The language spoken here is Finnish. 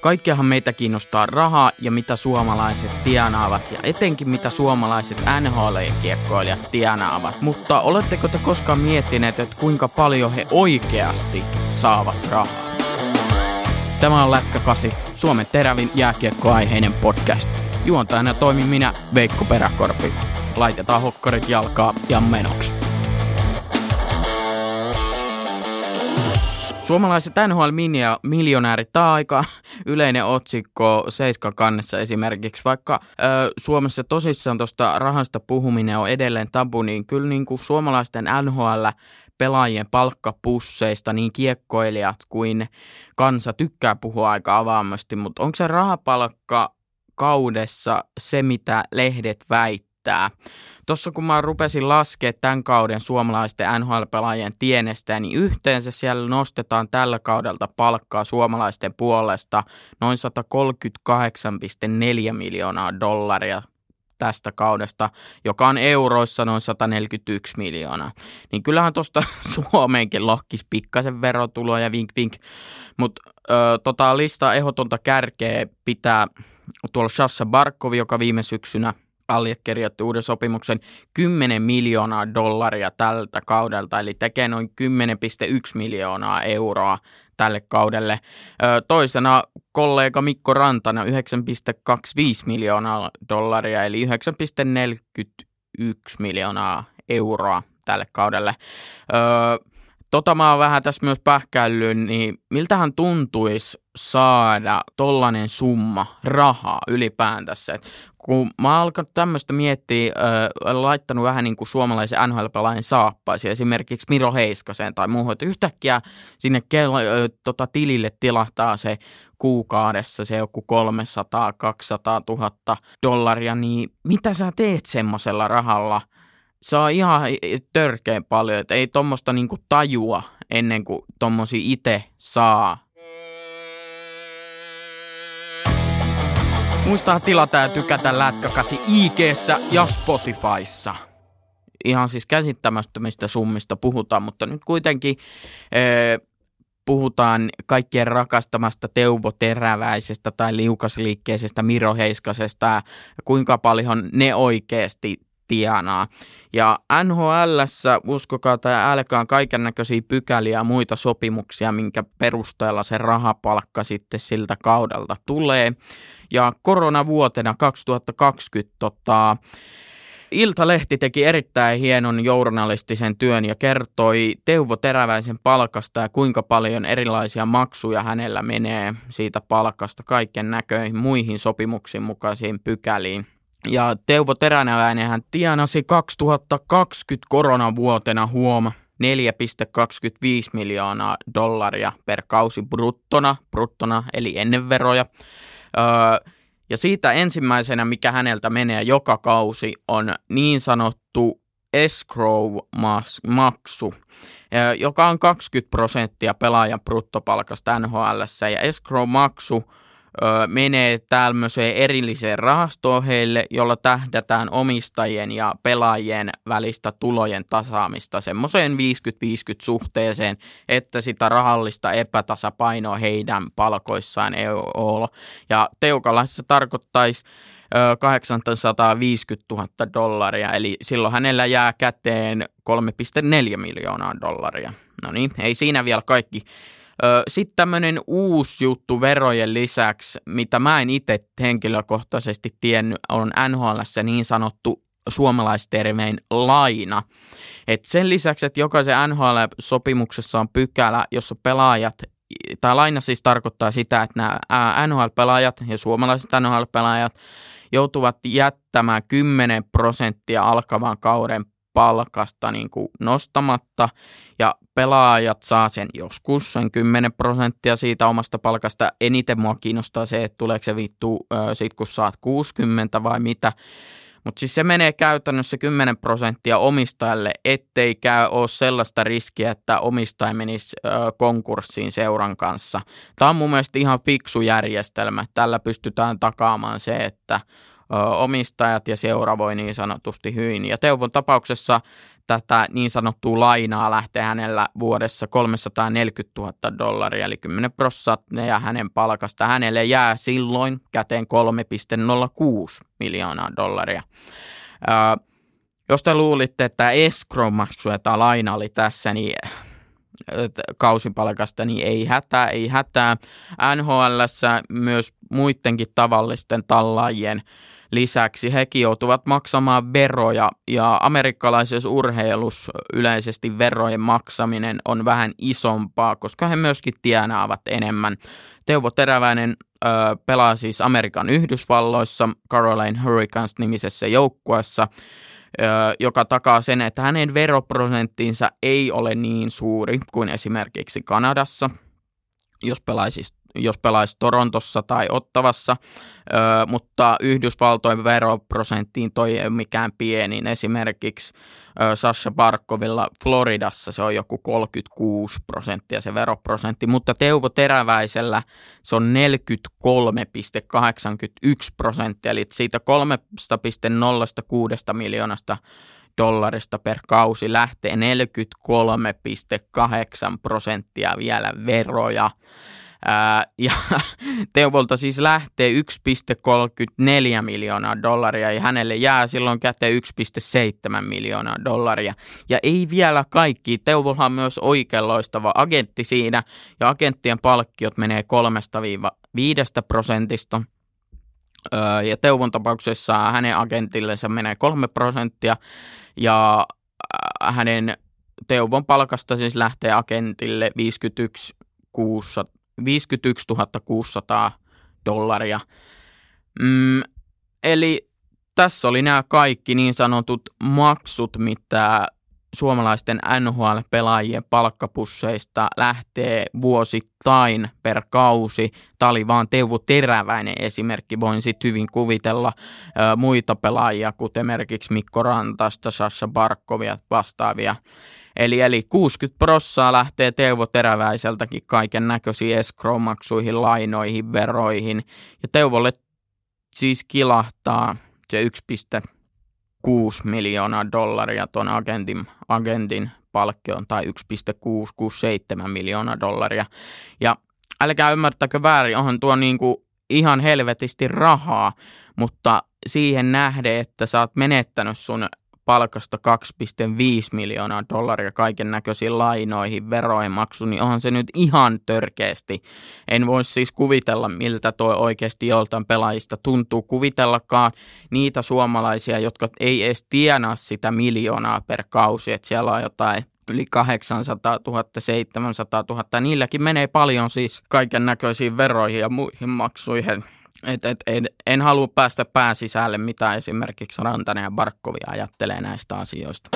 Kaikkiahan meitä kiinnostaa rahaa ja mitä suomalaiset tienaavat ja etenkin mitä suomalaiset NHL-kiekkoilijat tienaavat. Mutta oletteko te koskaan miettineet, että kuinka paljon he oikeasti saavat rahaa? Tämä on Lätkä 8, Suomen terävin jääkiekkoaiheinen podcast. Juontajana toimin minä, Veikko Peräkorpi. Laitetaan hokkarit jalkaa ja menoksi. Suomalaiset NHL-miljonäärit, tämä on aika yleinen otsikko Seiska kannessa esimerkiksi, vaikka ö, Suomessa tosissaan tuosta rahasta puhuminen on edelleen tabu, niin kyllä niin kuin suomalaisten NHL pelaajien palkkapusseista niin kiekkoilijat kuin kansa tykkää puhua aika avaamasti, mutta onko se rahapalkka kaudessa se, mitä lehdet väittää? Riittää. Tuossa kun mä rupesin laskemaan tämän kauden suomalaisten NHL-pelaajien tienestä, niin yhteensä siellä nostetaan tällä kaudelta palkkaa suomalaisten puolesta noin 138,4 miljoonaa dollaria tästä kaudesta, joka on euroissa noin 141 miljoonaa. Niin kyllähän tuosta Suomeenkin lohkisi pikkasen verotuloja, vink vink, mutta tota lista ehdotonta kärkeä pitää tuolla Shassa Barkovi, joka viime syksynä allekirjoitti uuden sopimuksen 10 miljoonaa dollaria tältä kaudelta, eli tekee noin 10,1 miljoonaa euroa tälle kaudelle. Toisena kollega Mikko Rantana 9,25 miljoonaa dollaria, eli 9,41 miljoonaa euroa tälle kaudelle. Tota mä oon vähän tässä myös pähkäillyt, niin miltähän tuntuisi saada tollanen summa rahaa ylipäätänsä. Et kun mä alkanut tämmöistä miettiä, äh, laittanut vähän niin kuin suomalaisen NHL-pelaajan saappaisi, esimerkiksi Miro Heiskaseen tai muuhun, että yhtäkkiä sinne kello, äh, tota, tilille tilahtaa se kuukaudessa se joku 300-200 000 dollaria, niin mitä sä teet semmoisella rahalla? Saa ihan törkeän paljon, että ei tuommoista niinku tajua ennen kuin tuommoisia itse saa Muistaa tilata ja tykätä lätkäkasi ig ja Spotifyssa. Ihan siis käsittämättömistä summista puhutaan, mutta nyt kuitenkin ee, puhutaan kaikkien rakastamasta Teuvo Teräväisestä tai liukasliikkeisestä Miro Heiskasesta ja kuinka paljon ne oikeasti tienaa. Ja nhl uskokaa tai älkää, kaiken näköisiä pykäliä ja muita sopimuksia, minkä perusteella se rahapalkka sitten siltä kaudelta tulee. Ja koronavuotena 2020 tota, Iltalehti teki erittäin hienon journalistisen työn ja kertoi Teuvo Teräväisen palkasta ja kuinka paljon erilaisia maksuja hänellä menee siitä palkasta kaiken näköihin muihin sopimuksiin mukaisiin pykäliin. Ja Teuvo Teränäväinen hän tienasi 2020 koronavuotena huoma 4,25 miljoonaa dollaria per kausi bruttona, bruttona eli ennen veroja. Öö, ja siitä ensimmäisenä, mikä häneltä menee joka kausi, on niin sanottu escrow-maksu, joka on 20 prosenttia pelaajan bruttopalkasta NHL. Ja escrow-maksu menee tämmöiseen erilliseen rahastoon heille, jolla tähdätään omistajien ja pelaajien välistä tulojen tasaamista semmoiseen 50-50 suhteeseen, että sitä rahallista epätasapainoa heidän palkoissaan ei ole. Ja teukalaisessa se tarkoittaisi 850 000 dollaria, eli silloin hänellä jää käteen 3,4 miljoonaa dollaria. No niin, ei siinä vielä kaikki sitten tämmöinen uusi juttu verojen lisäksi, mitä mä en itse henkilökohtaisesti tiennyt, on NHL niin sanottu suomalaistermein laina. Et sen lisäksi, että jokaisen NHL-sopimuksessa on pykälä, jossa pelaajat, tai laina siis tarkoittaa sitä, että nämä NHL-pelaajat ja suomalaiset NHL-pelaajat joutuvat jättämään 10 prosenttia alkavan kauden palkasta niin kuin nostamatta ja pelaajat saa sen joskus, sen 10 prosenttia siitä omasta palkasta. Eniten mua kiinnostaa se, että tuleeko se vittu äh, sit kun saat 60 vai mitä. Mutta siis se menee käytännössä 10 prosenttia omistajalle, ettei käy ole sellaista riskiä, että omistaja menisi konkurssiin seuran kanssa. Tämä on mun mielestä ihan fiksu järjestelmä. Tällä pystytään takaamaan se, että omistajat ja seura voi niin sanotusti hyvin. Ja Teuvon tapauksessa tätä niin sanottua lainaa lähtee hänellä vuodessa 340 000 dollaria, eli 10 prosenttia hänen palkasta. Hänelle jää silloin käteen 3,06 miljoonaa dollaria. jos te luulitte, että escrow-maksu tämä laina oli tässä, niin kausipalkasta, niin ei hätää, ei hätää. NHL myös muidenkin tavallisten tallaajien lisäksi hekin joutuvat maksamaan veroja ja amerikkalaisessa urheilussa yleisesti verojen maksaminen on vähän isompaa, koska he myöskin tienaavat enemmän. Teuvo Teräväinen ö, pelaa siis Amerikan Yhdysvalloissa Caroline Hurricanes nimisessä joukkueessa joka takaa sen, että hänen veroprosenttinsa ei ole niin suuri kuin esimerkiksi Kanadassa, jos pelaisi, jos pelaisi Torontossa tai Ottavassa, mutta Yhdysvaltojen veroprosenttiin toi ei ole mikään pienin. Esimerkiksi Sasha Barkovilla Floridassa se on joku 36 prosenttia se veroprosentti, mutta Teuvo Teräväisellä se on 43,81 prosenttia, eli siitä 3,06 miljoonasta dollarista per kausi lähtee 43,8 prosenttia vielä veroja. Ää, ja Teuvolta siis lähtee 1,34 miljoonaa dollaria ja hänelle jää silloin käteen 1,7 miljoonaa dollaria. Ja ei vielä kaikki. Teuvolha on myös oikein loistava agentti siinä ja agenttien palkkiot menee 3-5 prosentista. ja Teuvon tapauksessa hänen agentillensa menee 3 prosenttia ja hänen Teuvon palkasta siis lähtee agentille 51 600 51 600 dollaria. Mm, eli tässä oli nämä kaikki niin sanotut maksut, mitä suomalaisten NHL-pelaajien palkkapusseista lähtee vuosittain per kausi. Tämä oli vaan Teuvo Teräväinen esimerkki. Voin sitten hyvin kuvitella muita pelaajia, kuten esimerkiksi Mikko Rantasta, Sasha Barkovia vastaavia Eli, eli 60 prossaa lähtee Teuvo Teräväiseltäkin kaiken näköisiin escrow-maksuihin, lainoihin, veroihin. Ja Teuvolle siis kilahtaa se 1,6 miljoonaa dollaria tuon agentin, agentin palkkion tai 1,667 miljoonaa dollaria. Ja älkää ymmärtäkö väärin, onhan tuo niinku ihan helvetisti rahaa, mutta siihen nähden, että sä oot menettänyt sun palkasta 2,5 miljoonaa dollaria kaiken näköisiin lainoihin, veroihin maksu, niin onhan se nyt ihan törkeästi. En voi siis kuvitella, miltä tuo oikeasti joltain pelaajista tuntuu kuvitellakaan niitä suomalaisia, jotka ei edes tienaa sitä miljoonaa per kausi, että siellä on jotain yli 800 000, 700 000. Niilläkin menee paljon siis kaiken näköisiin veroihin ja muihin maksuihin. Et, et, et, en halua päästä pään sisälle, mitä esimerkiksi Rantanen ja Barkovia ajattelee näistä asioista.